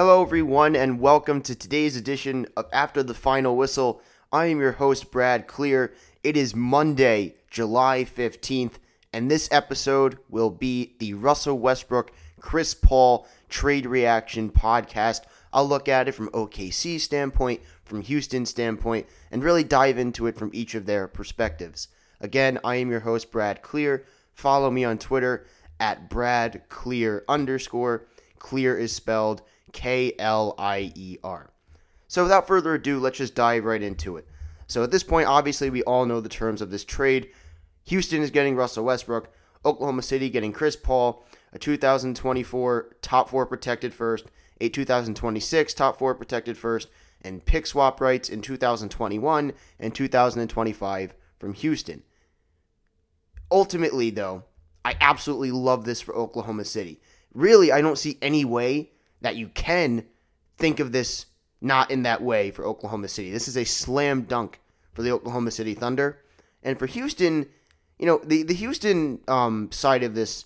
Hello, everyone, and welcome to today's edition of After the Final Whistle. I am your host, Brad Klier. It is Monday, July 15th, and this episode will be the Russell Westbrook Chris Paul trade reaction podcast. I'll look at it from OKC standpoint, from Houston standpoint, and really dive into it from each of their perspectives. Again, I am your host, Brad Klier. Follow me on Twitter at Brad Klier underscore. Klier is spelled K L I E R. So without further ado, let's just dive right into it. So at this point, obviously, we all know the terms of this trade. Houston is getting Russell Westbrook, Oklahoma City getting Chris Paul, a 2024 top four protected first, a 2026 top four protected first, and pick swap rights in 2021 and 2025 from Houston. Ultimately, though, I absolutely love this for Oklahoma City. Really, I don't see any way that you can think of this not in that way for Oklahoma City. This is a slam dunk for the Oklahoma City Thunder. And for Houston, you know, the, the Houston um, side of this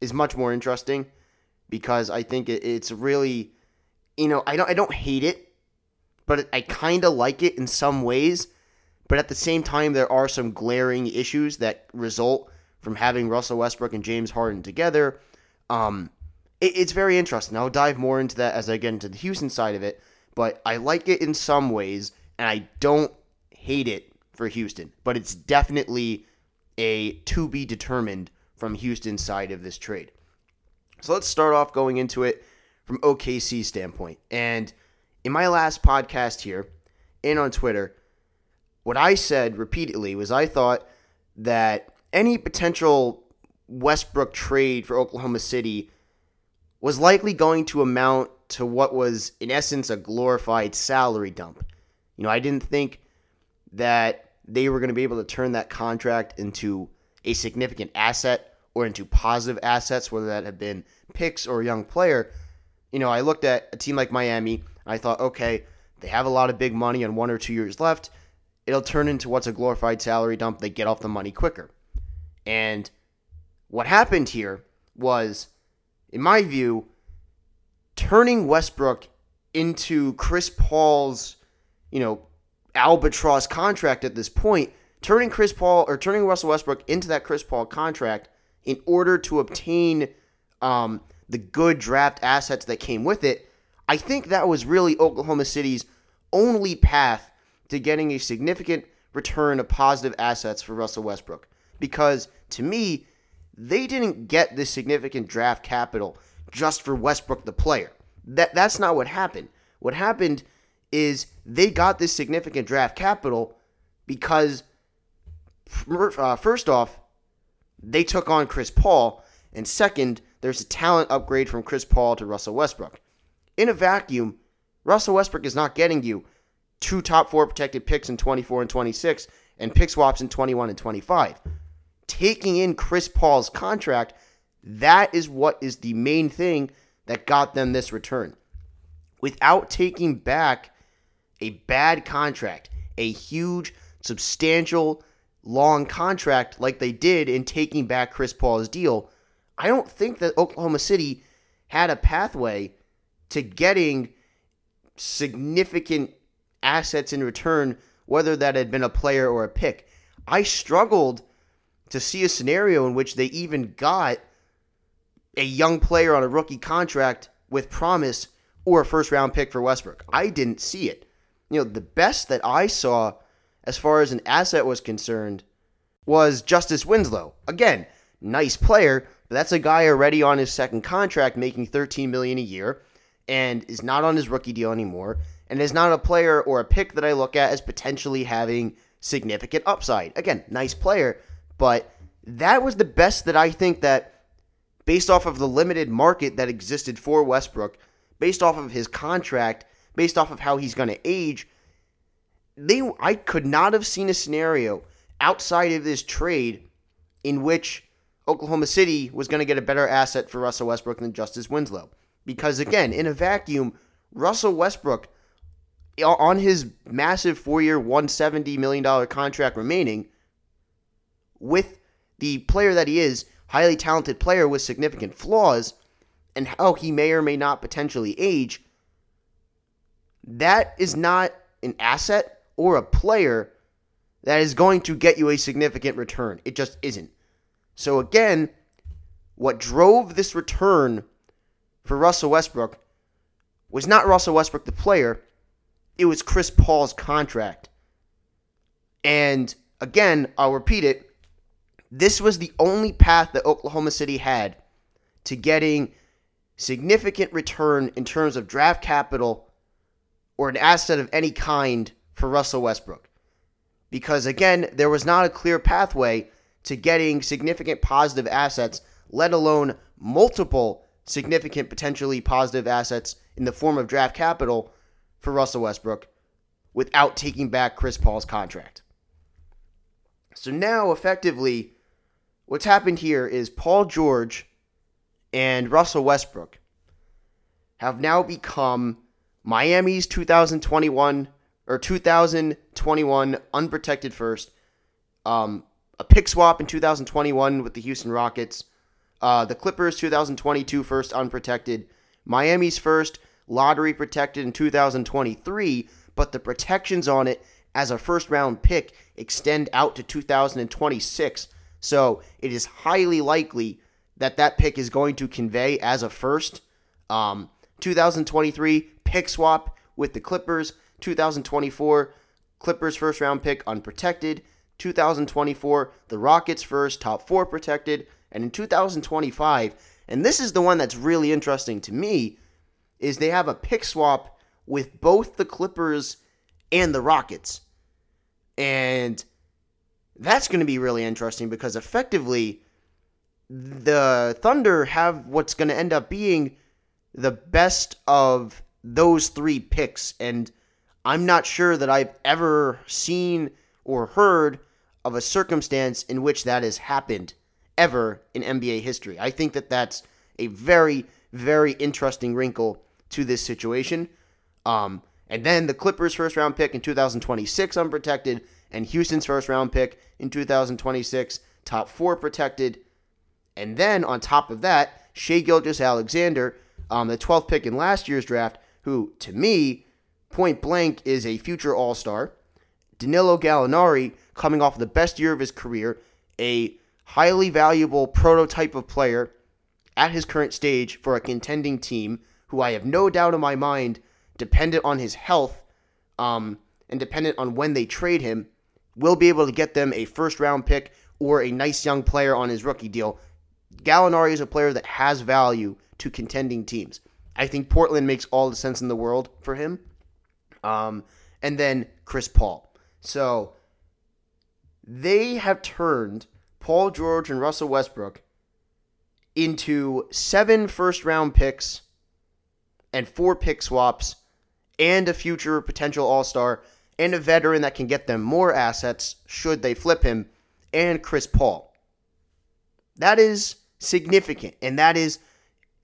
is much more interesting because I think it, it's really, you know, I don't I don't hate it, but I kind of like it in some ways. But at the same time, there are some glaring issues that result from having Russell Westbrook and James Harden together. Um, it, it's very interesting. I'll dive more into that as I get into the Houston side of it. But I like it in some ways, and I don't hate it for Houston. But it's definitely a to be determined from Houston's side of this trade. So let's start off going into it from OKC standpoint. And in my last podcast here and on Twitter, what I said repeatedly was I thought that any potential Westbrook trade for Oklahoma City was likely going to amount to what was, in essence, a glorified salary dump. You know, I didn't think that they were going to be able to turn that contract into a significant asset or into positive assets, whether that had been picks or a young player. You know, I looked at a team like Miami. I thought, okay, they have a lot of big money and one or two years left. It'll turn into what's a glorified salary dump. They get off the money quicker. And what happened here was, in my view, turning Westbrook into Chris Paul's, you know, albatross contract at this point, turning Chris Paul or turning Russell Westbrook into that Chris Paul contract in order to obtain um, the good draft assets that came with it, I think that was really Oklahoma City's only path to getting a significant return of positive assets for Russell Westbrook. Because to me, they didn't get this significant draft capital just for Westbrook the player. That that's not what happened. What happened is they got this significant draft capital because uh, first off, they took on Chris Paul, and second, there's a talent upgrade from Chris Paul to Russell Westbrook. In a vacuum, Russell Westbrook is not getting you two top four protected picks in 24 and 26 and pick swaps in 21 and 25. Taking in Chris Paul's contract, that is what is the main thing that got them this return. Without taking back a bad contract, a huge, substantial, long contract like they did in taking back Chris Paul's deal, I don't think that Oklahoma City had a pathway to getting significant assets in return, whether that had been a player or a pick. I struggled to see a scenario in which they even got a young player on a rookie contract with promise or a first round pick for Westbrook. I didn't see it. You know, the best that I saw as far as an asset was concerned was Justice Winslow. Again, nice player, but that's a guy already on his second contract making 13 million a year and is not on his rookie deal anymore and is not a player or a pick that I look at as potentially having significant upside. Again, nice player, but that was the best that I think that based off of the limited market that existed for Westbrook, based off of his contract, based off of how he's going to age, they I could not have seen a scenario outside of this trade in which Oklahoma City was going to get a better asset for Russell Westbrook than Justice Winslow. Because again, in a vacuum, Russell Westbrook on his massive 4-year, 170 million dollar contract remaining with the player that he is, highly talented player with significant flaws, and how he may or may not potentially age, that is not an asset or a player that is going to get you a significant return. It just isn't. So, again, what drove this return for Russell Westbrook was not Russell Westbrook, the player, it was Chris Paul's contract. And again, I'll repeat it this was the only path that Oklahoma City had to getting significant return in terms of draft capital or an asset of any kind for Russell Westbrook. Because again, there was not a clear pathway to getting significant positive assets, let alone multiple significant potentially positive assets in the form of draft capital for Russell Westbrook without taking back Chris Paul's contract. So now, effectively, what's happened here is Paul George and Russell Westbrook have now become Miami's 2021 or 2021 unprotected first, um, a pick swap in 2021 with the Houston Rockets, uh, the Clippers 2022 first unprotected, Miami's first lottery protected in 2023, but the protections on it as a first round pick extend out to 2026. So it is highly likely that that pick is going to convey as a first. Um, 2023 pick swap with the Clippers. 2024 Clippers first round pick unprotected. 2024 the Rockets first top four protected. And in 2025, and this is the one that's really interesting to me, is they have a pick swap with both the Clippers and the Rockets. And that's going to be really interesting because effectively the Thunder have what's going to end up being the best of those three picks. And I'm not sure that I've ever seen or heard of a circumstance in which that has happened ever in NBA history. I think that that's a very, very interesting wrinkle to this situation. Um, and then the Clippers' first round pick in 2026 unprotected, and Houston's first round pick in 2026 top four protected. And then on top of that, Shai Gilgeous-Alexander, um, the 12th pick in last year's draft, who to me, point blank, is a future All Star. Danilo Gallinari, coming off the best year of his career, a highly valuable prototype of player at his current stage for a contending team, who I have no doubt in my mind, dependent on his health um, and dependent on when they trade him, will be able to get them a first round pick or a nice young player on his rookie deal. Gallinari is a player that has value to contending teams. I think Portland makes all the sense in the world for him. Um, and then Chris Paul. So they have turned Paul George and Russell Westbrook into seven first round picks and four pick swaps and a future potential all star and a veteran that can get them more assets should they flip him and Chris Paul. That is significant and that is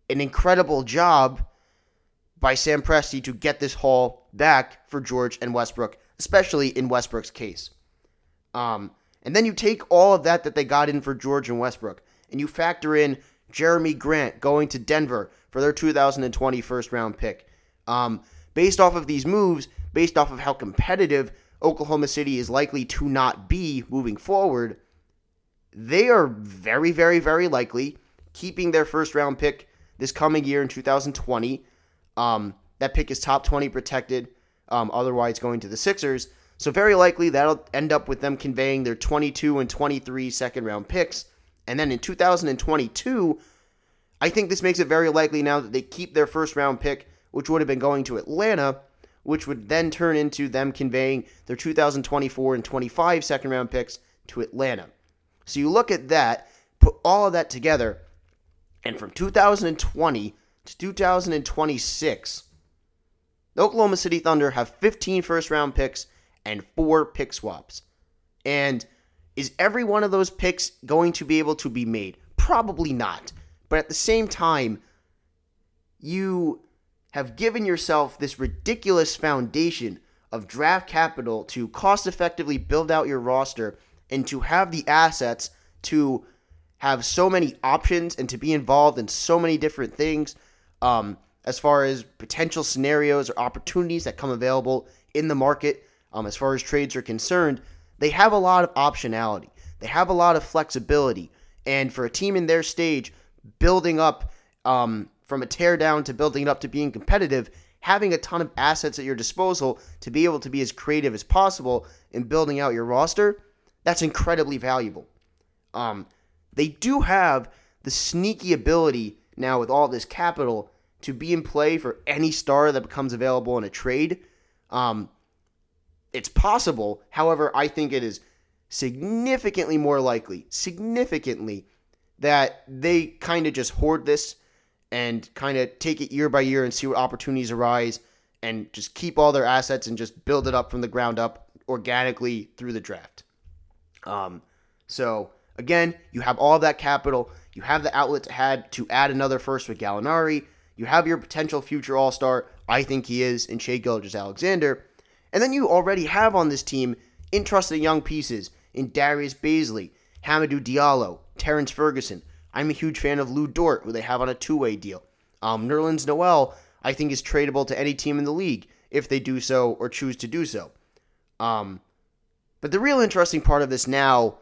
an incredible job by Sam Presti to get this haul back for George and Westbrook, especially in Westbrook's case. Um, and then you take all of that that they got in for George and Westbrook, and you factor in Jerami Grant going to Denver for their 2020 first round pick. Um, based off of these moves, based off of how competitive Oklahoma City is likely to not be moving forward, they are very, very, very likely keeping their first round pick this coming year in 2020. Um, that pick is top 20 protected, um, otherwise going to the Sixers. So very likely that'll end up with them conveying their 22 and 23 second round picks. And then in 2022, I think this makes it very likely now that they keep their first round pick, which would have been going to Atlanta, which would then turn into them conveying their 2024 and 25 second round picks to Atlanta. So you look at that, put all of that together, and from 2020 to 2026, the Oklahoma City Thunder have 15 first round picks and four pick swaps. And is every one of those picks going to be able to be made? Probably not. But at the same time, you have given yourself this ridiculous foundation of draft capital to cost effectively build out your roster and to have the assets to have so many options and to be involved in so many different things. Um, as far as potential scenarios or opportunities that come available in the market, um, as far as trades are concerned, they have a lot of optionality. They have a lot of flexibility. And for a team in their stage, building up um, from a tear down to building it up to being competitive, having a ton of assets at your disposal to be able to be as creative as possible in building out your roster, that's incredibly valuable. Um, they do have the sneaky ability now with all this capital to be in play for any star that becomes available in a trade. Um, it's possible. However, I think it is significantly more likely, significantly, that they kind of just hoard this and kind of take it year by year and see what opportunities arise and just keep all their assets and just build it up from the ground up organically through the draft. Um, so again, you have all that capital. You have the outlet to add to add another first with Gallinari. You have your potential future All Star. I think he is in Shai Gilgeous-Alexander. And then you already have on this team interesting young pieces in Darius Bazley, Hamidou Diallo, Terrance Ferguson. I'm a huge fan of Lu Dort, who they have on a two way deal. Um, Nerlens Noel, I think, is tradable to any team in the league if they do so or choose to do so. Um, but the real interesting part of this now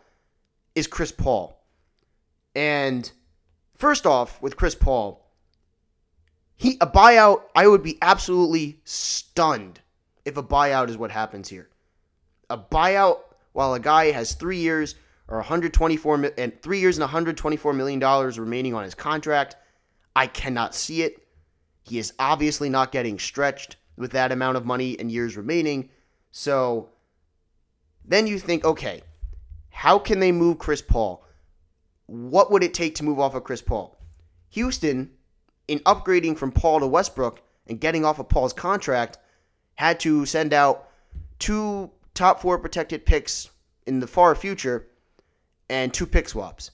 is Chris Paul. And first off, with Chris Paul, he a buyout, I would be absolutely stunned if a buyout is what happens here. A buyout while a guy has three years or 124 and three years and 124 million dollars remaining on his contract. I cannot see it. He is obviously not getting stretched with that amount of money and years remaining. So then you think, okay, how can they move Chris Paul? What would it take to move off of Chris Paul? Houston, in upgrading from Paul to Westbrook and getting off of Paul's contract, had to send out two top four protected picks in the far future and two pick swaps.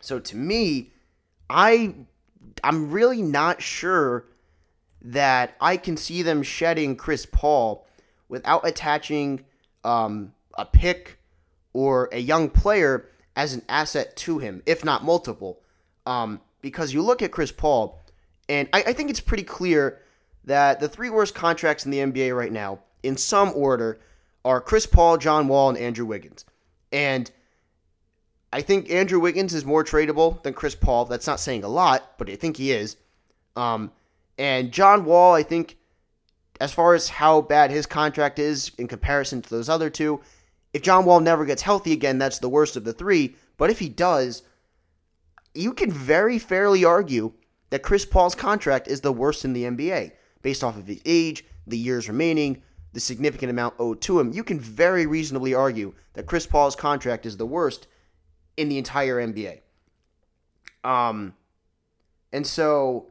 So to me, I I'm really not sure that I can see them shedding Chris Paul without attaching um, a pick or a young player as an asset to him, if not multiple. Um, because you look at Chris Paul, and I, I think it's pretty clear that the three worst contracts in the NBA right now, in some order, are Chris Paul, John Wall, and Andrew Wiggins. And I think Andrew Wiggins is more tradable than Chris Paul. That's not saying a lot, but I think he is. Um, and John Wall, I think, as far as how bad his contract is in comparison to those other two, if John Wall never gets healthy again, that's the worst of the three. But if he does, you can very fairly argue that Chris Paul's contract is the worst in the NBA based off of his age, the years remaining, the significant amount owed to him. You can very reasonably argue that Chris Paul's contract is the worst in the entire NBA. Um, and so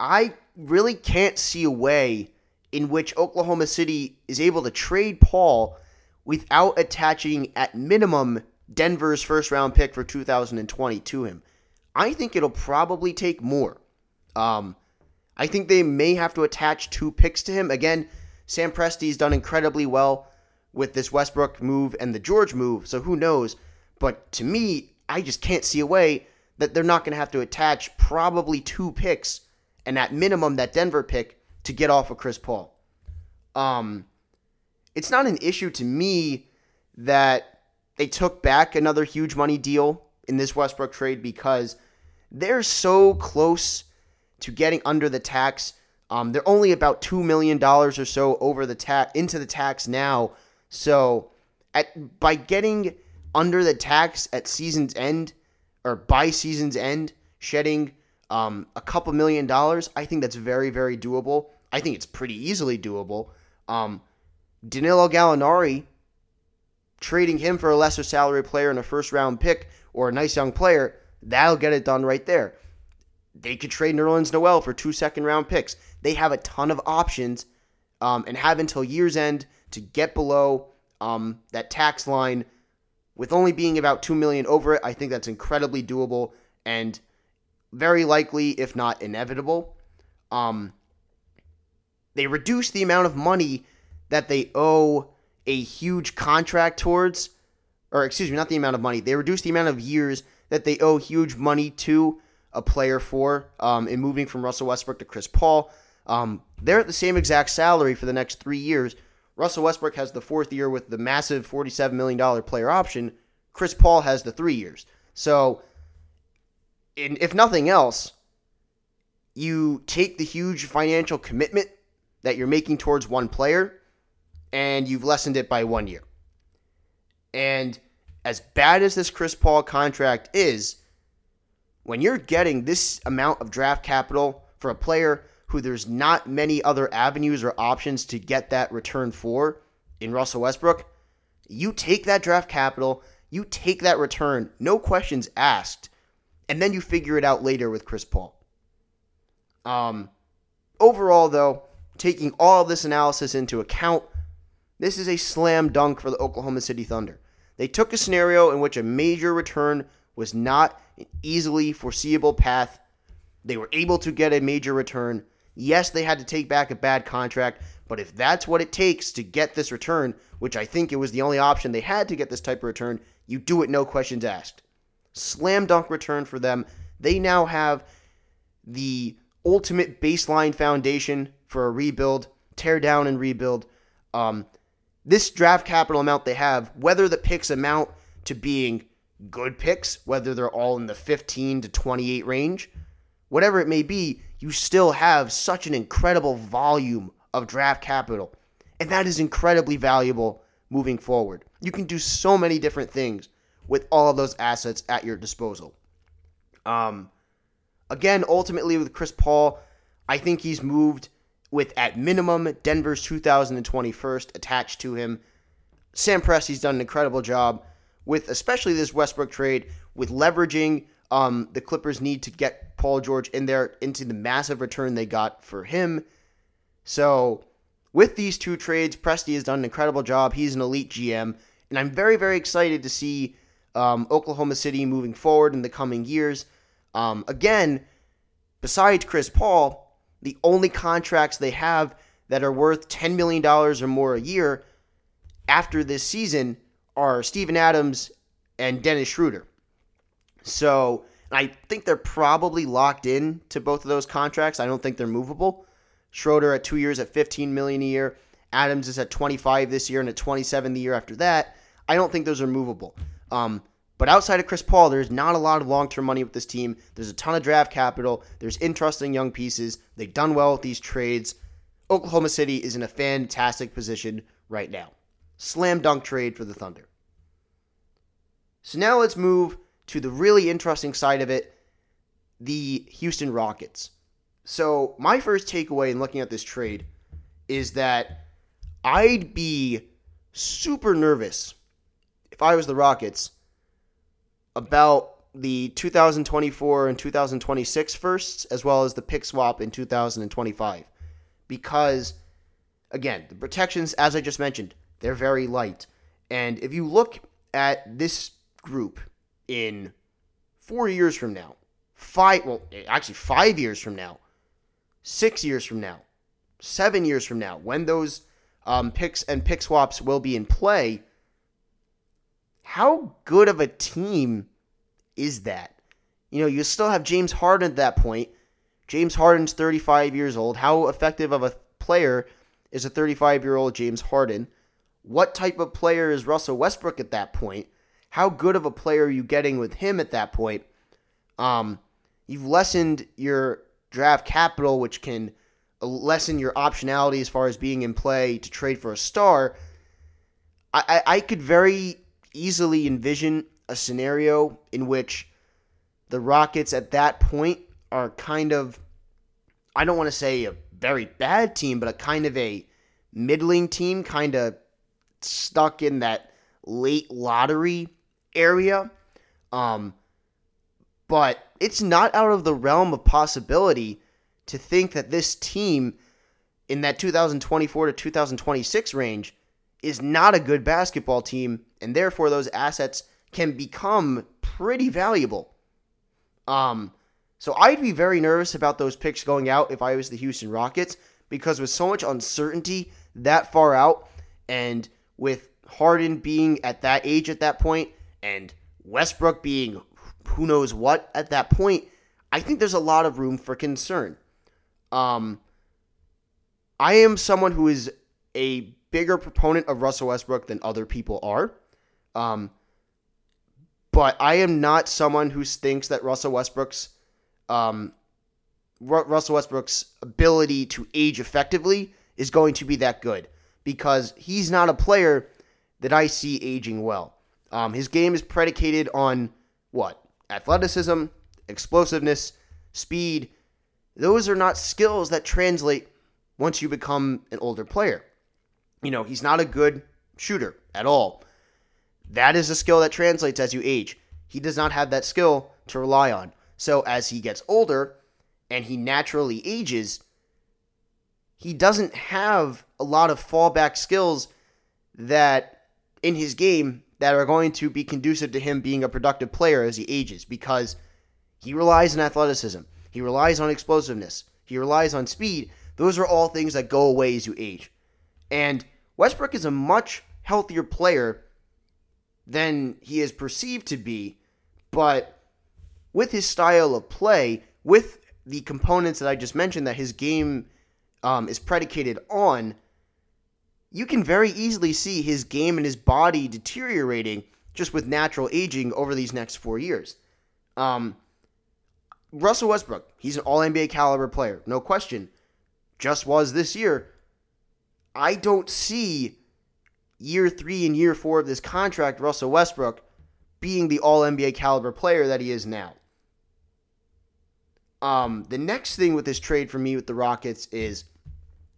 I really can't see a way in which Oklahoma City is able to trade Paul without attaching, at minimum, Denver's first round pick for 2020 to him. I think it'll probably take more. Um, I think they may have to attach two picks to him. Again, Sam Presti's done incredibly well with this Westbrook move and the George move, so who knows? But to me, I just can't see a way that they're not going to have to attach probably two picks and at minimum that Denver pick to get off of Chris Paul. Um, it's not an issue to me that they took back another huge money deal in this Westbrook trade because they're so close to getting under the tax. Um, they're only about two million dollars or so over the tax into the tax now. So, at by getting under the tax at season's end or by season's end, shedding um, a couple million dollars, I think that's very, very doable. I think it's pretty easily doable. Um, Danilo Gallinari, trading him for a lesser salary player and a first round pick or a nice young player, that'll get it done right there. They could trade Nerlens Noel for two second round picks. They have a ton of options um, and have until year's end to get below um, that tax line with only being about 2 million over it, I think that's incredibly doable and very likely, if not inevitable. Um, they reduce the amount of money that they owe a huge contract towards, or excuse me, not the amount of money. They reduce the amount of years that they owe huge money to a player for um, in moving from Russell Westbrook to Chris Paul. Um, they're at the same exact salary for the next three years. Russell Westbrook has the fourth year with the massive $47 million player option. Chris Paul has the three years. So, in, if nothing else, you take the huge financial commitment that you're making towards one player and you've lessened it by one year. And as bad as this Chris Paul contract is, when you're getting this amount of draft capital for a player who there's not many other avenues or options to get that return for in Russell Westbrook, you take that draft capital, you take that return, no questions asked, and then you figure it out later with Chris Paul. Um, overall, though, taking all of this analysis into account, this is a slam dunk for the Oklahoma City Thunder. They took a scenario in which a major return was not an easily foreseeable path. They were able to get a major return. Yes, they had to take back a bad contract, but if that's what it takes to get this return, which I think it was the only option they had to get this type of return, you do it no questions asked. Slam dunk return for them. They now have the ultimate baseline foundation for a rebuild, tear down and rebuild. Um, this draft capital amount they have, whether the picks amount to being good picks, whether they're all in the 15 to 28 range, whatever it may be, you still have such an incredible volume of draft capital. And that is incredibly valuable moving forward. You can do so many different things with all of those assets at your disposal. Um, again, ultimately with Chris Paul, I think he's moved with at minimum Denver's 2021st attached to him. Sam Presti's done an incredible job with especially this Westbrook trade with leveraging um, the Clippers' need to get Paul George in there into the massive return they got for him. So with these two trades, Presti has done an incredible job. He's an elite GM, and I'm very very excited to see um, Oklahoma City moving forward in the coming years. Um, again, besides Chris Paul, the only contracts they have that are worth $10 million or more a year after this season are Steven Adams and Dennis Schroeder. So I think they're probably locked in to both of those contracts. I don't think they're movable. Schroeder at two years at 15 million a year. Adams is at 25 this year and at 27 the year after that. I don't think those are movable. Um, but outside of Chris Paul, there's not a lot of long term money with this team. There's a ton of draft capital. There's interesting young pieces. They've done well with these trades. Oklahoma City is in a fantastic position right now. Slam dunk trade for the Thunder. So now let's move to the really interesting side of it the Houston Rockets. So, my first takeaway in looking at this trade is that I'd be super nervous if I was the Rockets about the 2024 and 2026 firsts, as well as the pick swap in 2025. Because, again, the protections, as I just mentioned, they're very light. And if you look at this group in four years from now, five, well, actually five years from now, six years from now, seven years from now, when those um, picks and pick swaps will be in play, how good of a team is that? You know, you still have James Harden at that point. James Harden's 35 years old. How effective of a player is a 35 year old James Harden? What type of player is Russell Westbrook at that point? How good of a player are you getting with him at that point? Um, you've lessened your draft capital, which can lessen your optionality as far as being in play to trade for a star. I, I, I could very easily envision a scenario in which the Rockets at that point are kind of, I don't want to say a very bad team, but a kind of a middling team, kind of stuck in that late lottery area. Um, but it's not out of the realm of possibility to think that this team in that 2024 to 2026 range is not a good basketball team, and therefore those assets can become pretty valuable. Um, so I'd be very nervous about those picks going out if I was the Houston Rockets because with so much uncertainty that far out, and with Harden being at that age at that point, and Westbrook being who knows what at that point, I think there's a lot of room for concern. Um, I am someone who is a bigger proponent of Russell Westbrook than other people are. Um, but I am not someone who thinks that Russell Westbrook's um, Russell Westbrook's ability to age effectively is going to be that good because he's not a player that I see aging well. Um, his game is predicated on what? Athleticism, explosiveness, speed. Those are not skills that translate once you become an older player. You know, he's not a good shooter at all. That is a skill that translates as you age. He does not have that skill to rely on. So as he gets older and he naturally ages, he doesn't have a lot of fallback skills that in his game that are going to be conducive to him being a productive player as he ages because he relies on athleticism. He relies on explosiveness. He relies on speed. Those are all things that go away as you age. And Westbrook is a much healthier player than he is perceived to be, but with his style of play, with the components that I just mentioned that his game um, is predicated on, you can very easily see his game and his body deteriorating just with natural aging over these next four years. Um, Russell Westbrook, he's an all NBA caliber player, no question. Just was this year. I don't see year three and year four of this contract, Russell Westbrook being the all NBA caliber player that he is now. Um, the next thing with this trade for me with the Rockets is,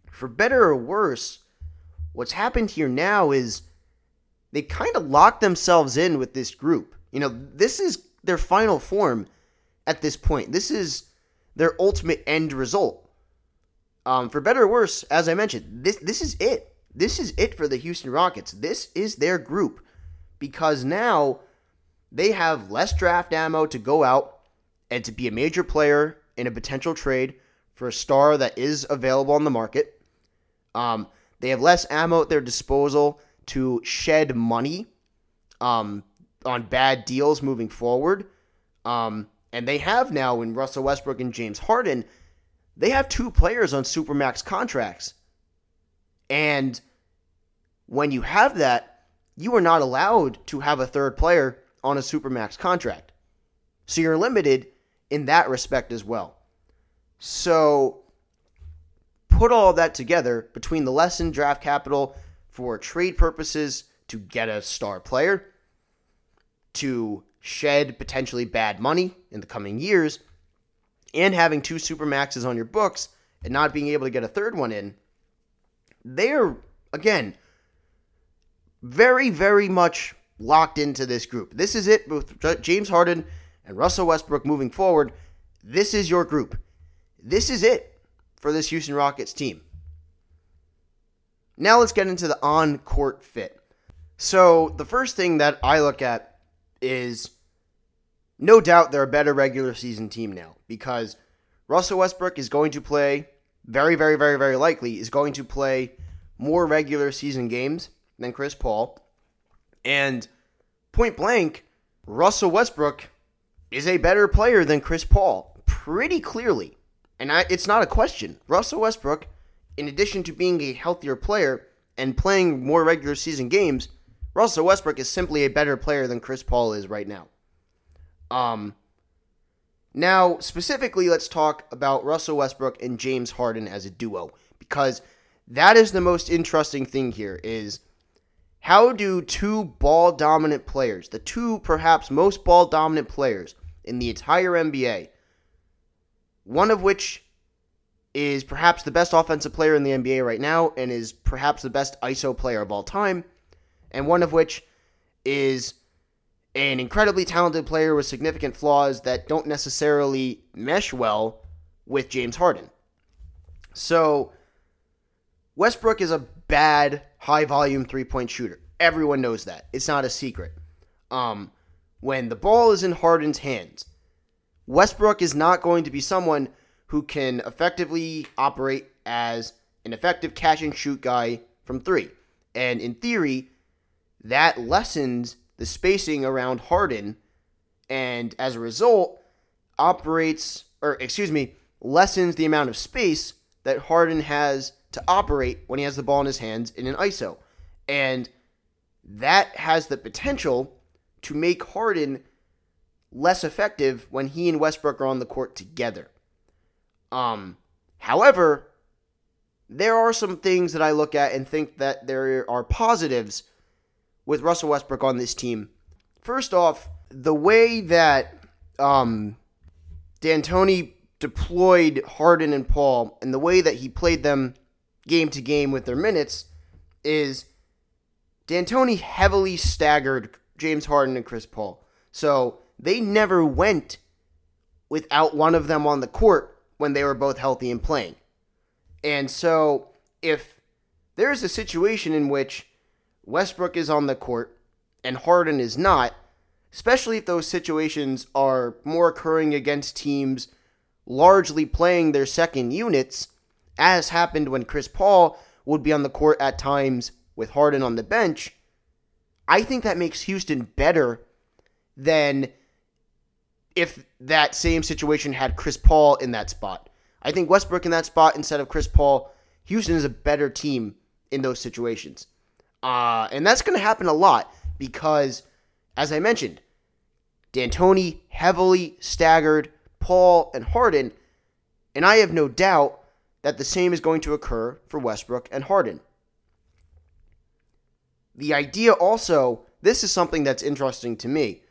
for better or worse, what's happened here now is they kind of locked themselves in with this group. You know, this is their final form at this point. This is their ultimate end result. Um, for better or worse, as I mentioned, this this is it. This is it for the Houston Rockets. This is their group because now they have less draft ammo to go out and to be a major player in a potential trade for a star that is available on the market. Um, they have less ammo at their disposal to shed money um, on bad deals moving forward. Um, and they have now in Russell Westbrook and James Harden, they have two players on supermax contracts. And when you have that, you are not allowed to have a third player on a supermax contract. So you're limited in that respect as well. So put all that together between the lesson draft capital for trade purposes to get a star player, to shed potentially bad money in the coming years, and having two super maxes on your books and not being able to get a third one in, they're again very, very much locked into this group. This is it with James Harden and Russell Westbrook moving forward. This is your group. This is it for this Houston Rockets team. Now let's get into the on court fit. So, the first thing that I look at is no doubt they're a better regular season team now because Russell Westbrook is going to play, very, very, very, very likely, is going to play more regular season games than Chris Paul. And point blank, Russell Westbrook is a better player than Chris Paul, pretty clearly. And I, it's not a question. Russell Westbrook, in addition to being a healthier player and playing more regular season games, Russell Westbrook is simply a better player than Chris Paul is right now. Um, now, specifically, let's talk about Russell Westbrook and James Harden as a duo because that is the most interesting thing here is how do two ball dominant players, the two perhaps most ball dominant players in the entire NBA, one of which is perhaps the best offensive player in the NBA right now and is perhaps the best ISO player of all time, and one of which is an incredibly talented player with significant flaws that don't necessarily mesh well with James Harden. So, Westbrook is a bad high volume three point shooter. Everyone knows that. It's not a secret. Um, when the ball is in Harden's hands, Westbrook is not going to be someone who can effectively operate as an effective catch and shoot guy from three. And in theory, that lessens the spacing around Harden. And as a result, operates, or excuse me, lessens the amount of space that Harden has to operate when he has the ball in his hands in an ISO. And that has the potential to make Harden less effective when he and Westbrook are on the court together. Um, however, there are some things that I look at and think that there are positives with Russell Westbrook on this team. First off, the way that um, D'Antoni deployed Harden and Paul and the way that he played them game to game with their minutes is D'Antoni heavily staggered James Harden and Chris Paul. So they never went without one of them on the court when they were both healthy and playing. And so if there's a situation in which Westbrook is on the court and Harden is not, especially if those situations are more occurring against teams largely playing their second units, as happened when Chris Paul would be on the court at times with Harden on the bench, I think that makes Houston better than if that same situation had Chris Paul in that spot. I think Westbrook in that spot instead of Chris Paul, Houston is a better team in those situations. Uh, and that's going to happen a lot because, as I mentioned, D'Antoni heavily staggered Paul and Harden, and I have no doubt that the same is going to occur for Westbrook and Harden. The idea also, this is something that's interesting to me.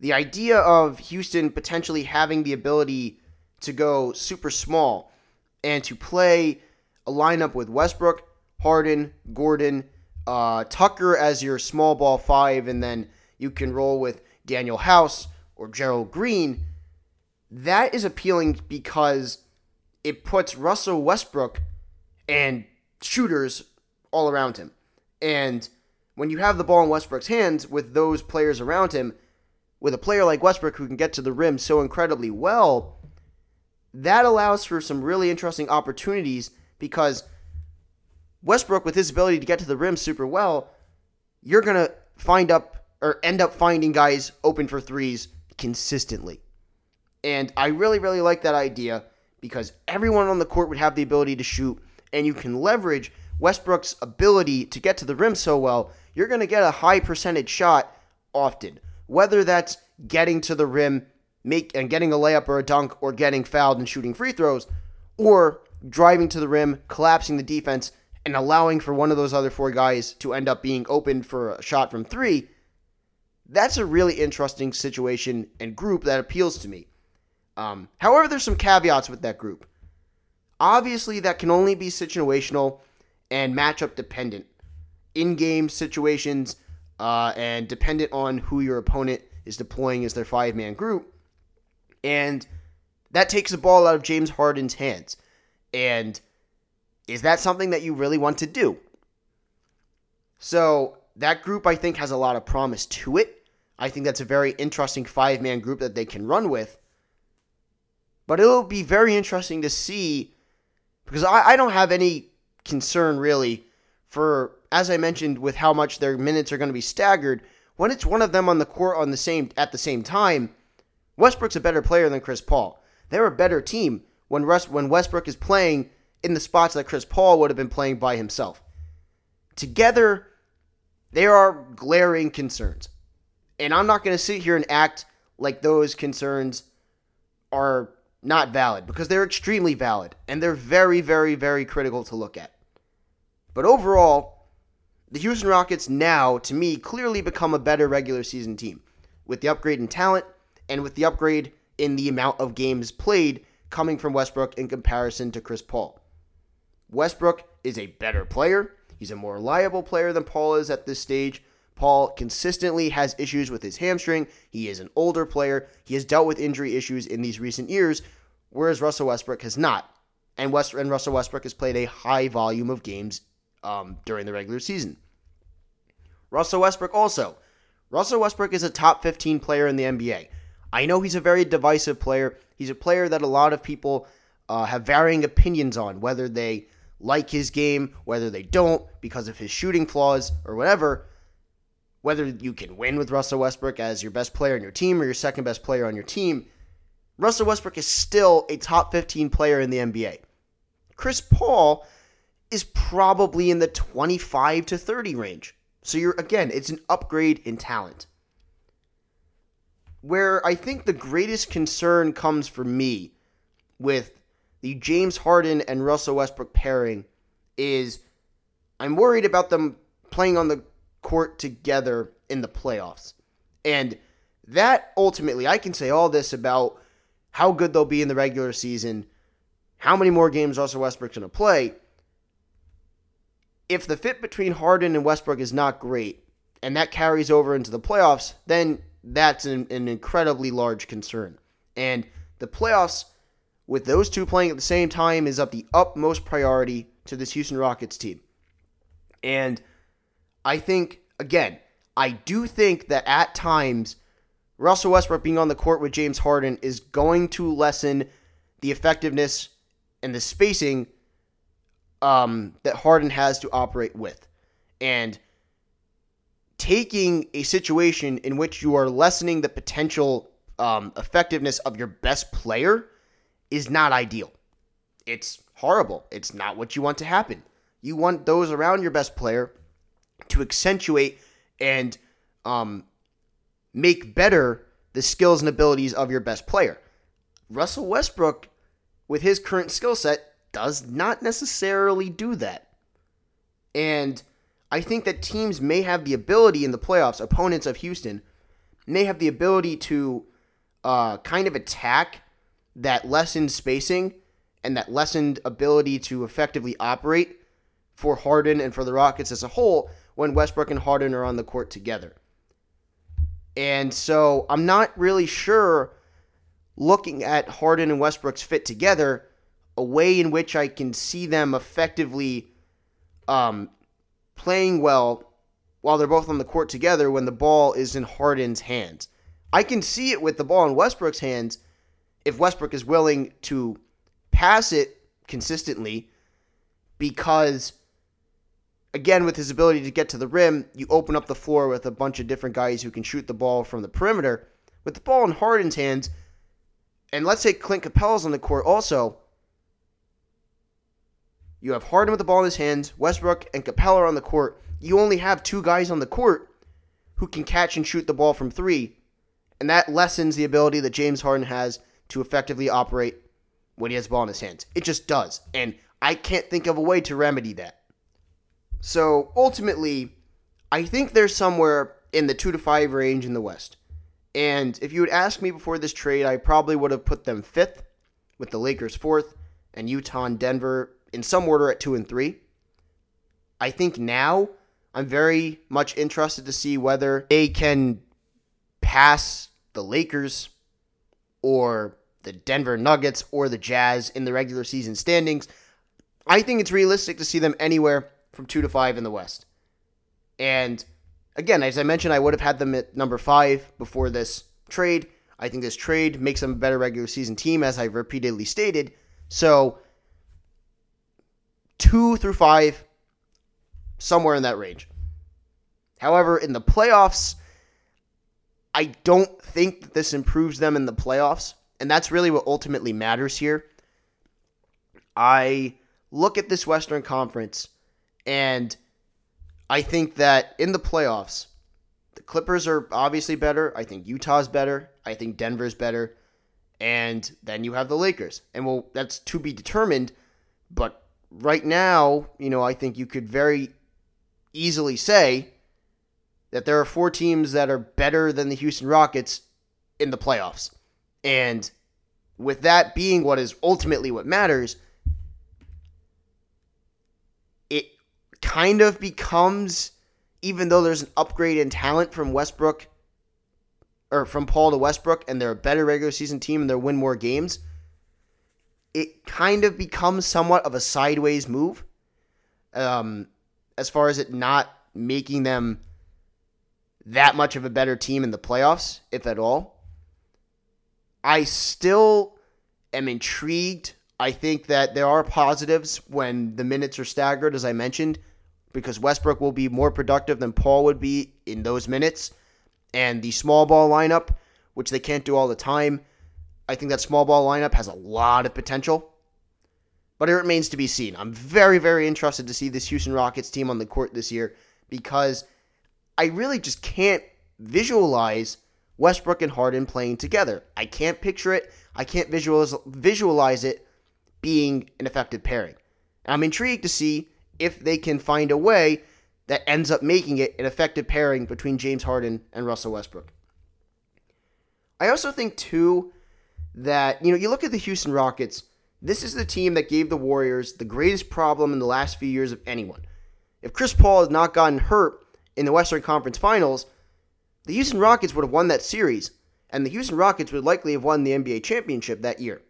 The idea of Houston potentially having the ability to go super small and to play a lineup with Westbrook, Harden, Gordon, uh, Tucker as your small ball five, and then you can roll with Danuel House or Gerald Green. That is appealing because it puts Russell Westbrook and shooters all around him. And when you have the ball in Westbrook's hands with those players around him, with a player like Westbrook who can get to the rim so incredibly well, that allows for some really interesting opportunities because Westbrook, with his ability to get to the rim super well, you're going to find up or end up finding guys open for threes consistently. And I really, really like that idea because everyone on the court would have the ability to shoot, and you can leverage Westbrook's ability to get to the rim so well, you're going to get a high percentage shot often. Whether that's getting to the rim, make and getting a layup or a dunk, or getting fouled and shooting free throws, or driving to the rim, collapsing the defense, and allowing for one of those other four guys to end up being open for a shot from three, that's a really interesting situation and group that appeals to me. Um, however, there's some caveats with that group. Obviously, that can only be situational and matchup dependent. In game situations uh, and dependent on who your opponent is deploying as their five man group. And that takes the ball out of James Harden's hands. And is that something that you really want to do? So, that group I think has a lot of promise to it. I think that's a very interesting five man group that they can run with. But it'll be very interesting to see because I, I don't have any concern really for, as I mentioned, with how much their minutes are going to be staggered. When it's one of them on the court on the same at the same time, Westbrook's a better player than Chris Paul. They're a better team when when Westbrook is playing in the spots that Chris Paul would have been playing by himself. Together, there are glaring concerns. And I'm not going to sit here and act like those concerns are not valid because they're extremely valid and they're very, very, very critical to look at. But overall, the Houston Rockets now, to me, clearly become a better regular season team with the upgrade in talent and with the upgrade in the amount of games played coming from Westbrook in comparison to Chris Paul. Westbrook is a better player. He's a more reliable player than Paul is at this stage. Paul consistently has issues with his hamstring. He is an older player. He has dealt with injury issues in these recent years, whereas Russell Westbrook has not. And, West, and Russell Westbrook has played a high volume of games um, during the regular season. Russell Westbrook also. Russell Westbrook is a top 15 player in the NBA. I know he's a very divisive player. He's a player that a lot of people uh, have varying opinions on, whether they like his game, whether they don't because of his shooting flaws or whatever. Whether you can win with Russell Westbrook as your best player on your team or your second best player on your team, Russell Westbrook is still a top 15 player in the NBA. Chris Paul is probably in the 25 to 30 range. So you're again, it's an upgrade in talent. Where I think the greatest concern comes for me with the James Harden and Russell Westbrook pairing is I'm worried about them playing on the court together in the playoffs. And that ultimately, I can say all this about how good they'll be in the regular season, how many more games Russell Westbrook's going to play. If the fit between Harden and Westbrook is not great, and that carries over into the playoffs, then that's an, an incredibly large concern. And the playoffs, with those two playing at the same time, is of the utmost priority to this Houston Rockets team. And I think, again, I do think that at times Russell Westbrook being on the court with James Harden is going to lessen the effectiveness and the spacing um, that Harden has to operate with. And taking a situation in which you are lessening the potential um, effectiveness of your best player is not ideal. It's horrible. It's not what you want to happen. You want those around your best player to accentuate and um, make better the skills and abilities of your best player. Russell Westbrook, with his current skill set, does not necessarily do that. And I think that teams may have the ability in the playoffs, opponents of Houston, may have the ability to uh, kind of attack that lessened spacing and that lessened ability to effectively operate for Harden and for the Rockets as a whole when Westbrook and Harden are on the court together. And so I'm not really sure, looking at Harden and Westbrook's fit together, a way in which I can see them effectively um, playing well while they're both on the court together when the ball is in Harden's hands. I can see it with the ball in Westbrook's hands if Westbrook is willing to pass it consistently because again, with his ability to get to the rim, you open up the floor with a bunch of different guys who can shoot the ball from the perimeter. With the ball in Harden's hands, and let's say Clint Capela's on the court also, you have Harden with the ball in his hands, Westbrook and Capela on the court. You only have two guys on the court who can catch and shoot the ball from three, and that lessens the ability that James Harden has to effectively operate when he has the ball in his hands. It just does. And I can't think of a way to remedy that. So ultimately, I think they're somewhere in the two to five range in the West. And if you had asked me before this trade, I probably would have put them fifth, with the Lakers fourth, and Utah and Denver in some order at two and three. I think now I'm very much interested to see whether they can pass the Lakers or the Denver Nuggets or the Jazz in the regular season standings. I think it's realistic to see them anywhere from two to five in the West. And again, as I mentioned, I would have had them at number five before this trade. I think this trade makes them a better regular season team, as I've repeatedly stated. So, two through five, somewhere in that range. However, in the playoffs, I don't think that this improves them in the playoffs. And that's really what ultimately matters here. I look at this Western Conference and I think that in the playoffs, the Clippers are obviously better. I think Utah's better. I think Denver's better. And then you have the Lakers. And well, that's to be determined. But right now, you know, I think you could very easily say that there are four teams that are better than the Houston Rockets in the playoffs. And with that being what is ultimately what matters, it kind of becomes, even though there's an upgrade in talent from Westbrook or from Paul to Westbrook, and they're a better regular season team and they'll win more games, it kind of becomes somewhat of a sideways move. Um, as far as it not making them that much of a better team in the playoffs, if at all. I still am intrigued. I think that there are positives when the minutes are staggered, as I mentioned because Westbrook will be more productive than Paul would be in those minutes. And the small ball lineup, which they can't do all the time, I think that small ball lineup has a lot of potential, but it remains to be seen. I'm very, very interested to see this Houston Rockets team on the court this year because I really just can't visualize Westbrook and Harden playing together. I can't picture it. I can't visualize visualize it being an effective pairing. I'm intrigued to see if they can find a way that ends up making it an effective pairing between James Harden and Russell Westbrook. I also think too that you know you look at the Houston Rockets. This is the team that gave the Warriors the greatest problem in the last few years of anyone. If Chris Paul had not gotten hurt in the Western Conference Finals, the Houston Rockets would have won that series, and the Houston Rockets would likely have won the NBA championship that year.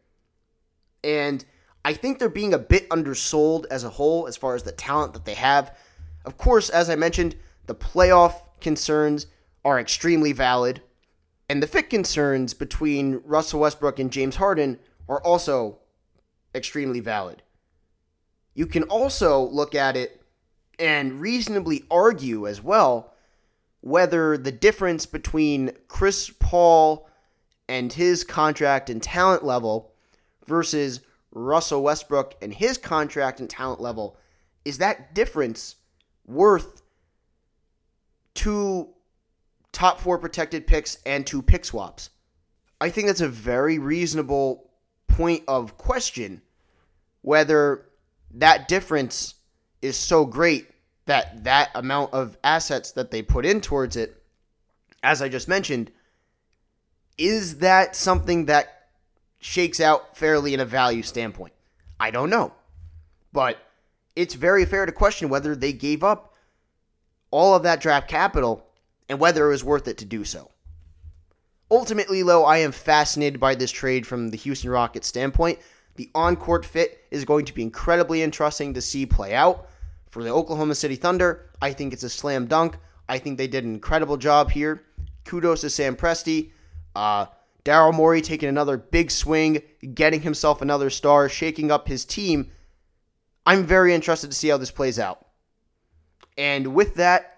And I think they're being a bit undersold as a whole as far as the talent that they have. Of course, as I mentioned, the playoff concerns are extremely valid, and the fit concerns between Russell Westbrook and James Harden are also extremely valid. You can also look at it and reasonably argue as well whether the difference between Chris Paul and his contract and talent level versus Russell Westbrook and his contract and talent level is that difference worth two top four protected picks and two pick swaps? I think that's a very reasonable point of question whether that difference is so great that that amount of assets that they put in towards it, as I just mentioned, is that something that shakes out fairly in a value standpoint? I don't know. But it's very fair to question whether they gave up all of that draft capital and whether it was worth it to do so. Ultimately, though, I am fascinated by this trade from the Houston Rockets standpoint. The on court fit is going to be incredibly interesting to see play out. For the Oklahoma City Thunder, I think it's a slam dunk. I think they did an incredible job here. Kudos to Sam Presti. Uh, Daryl Morey taking another big swing, getting himself another star, shaking up his team. I'm very interested to see how this plays out. And with that,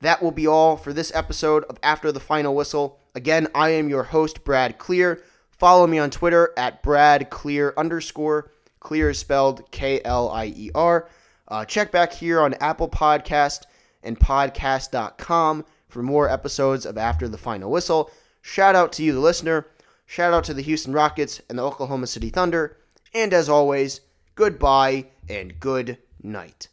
that will be all for this episode of After the Final Whistle. Again, I am your host, Brad Klier. Follow me on Twitter at Brad Klier underscore. Klier is spelled K L I E R. Uh, check back here on Apple Podcast and podcast.com for more episodes of After the Final Whistle. Shout out to you, the listener. Shout out to the Houston Rockets and the Oklahoma City Thunder. And as always, goodbye and good night.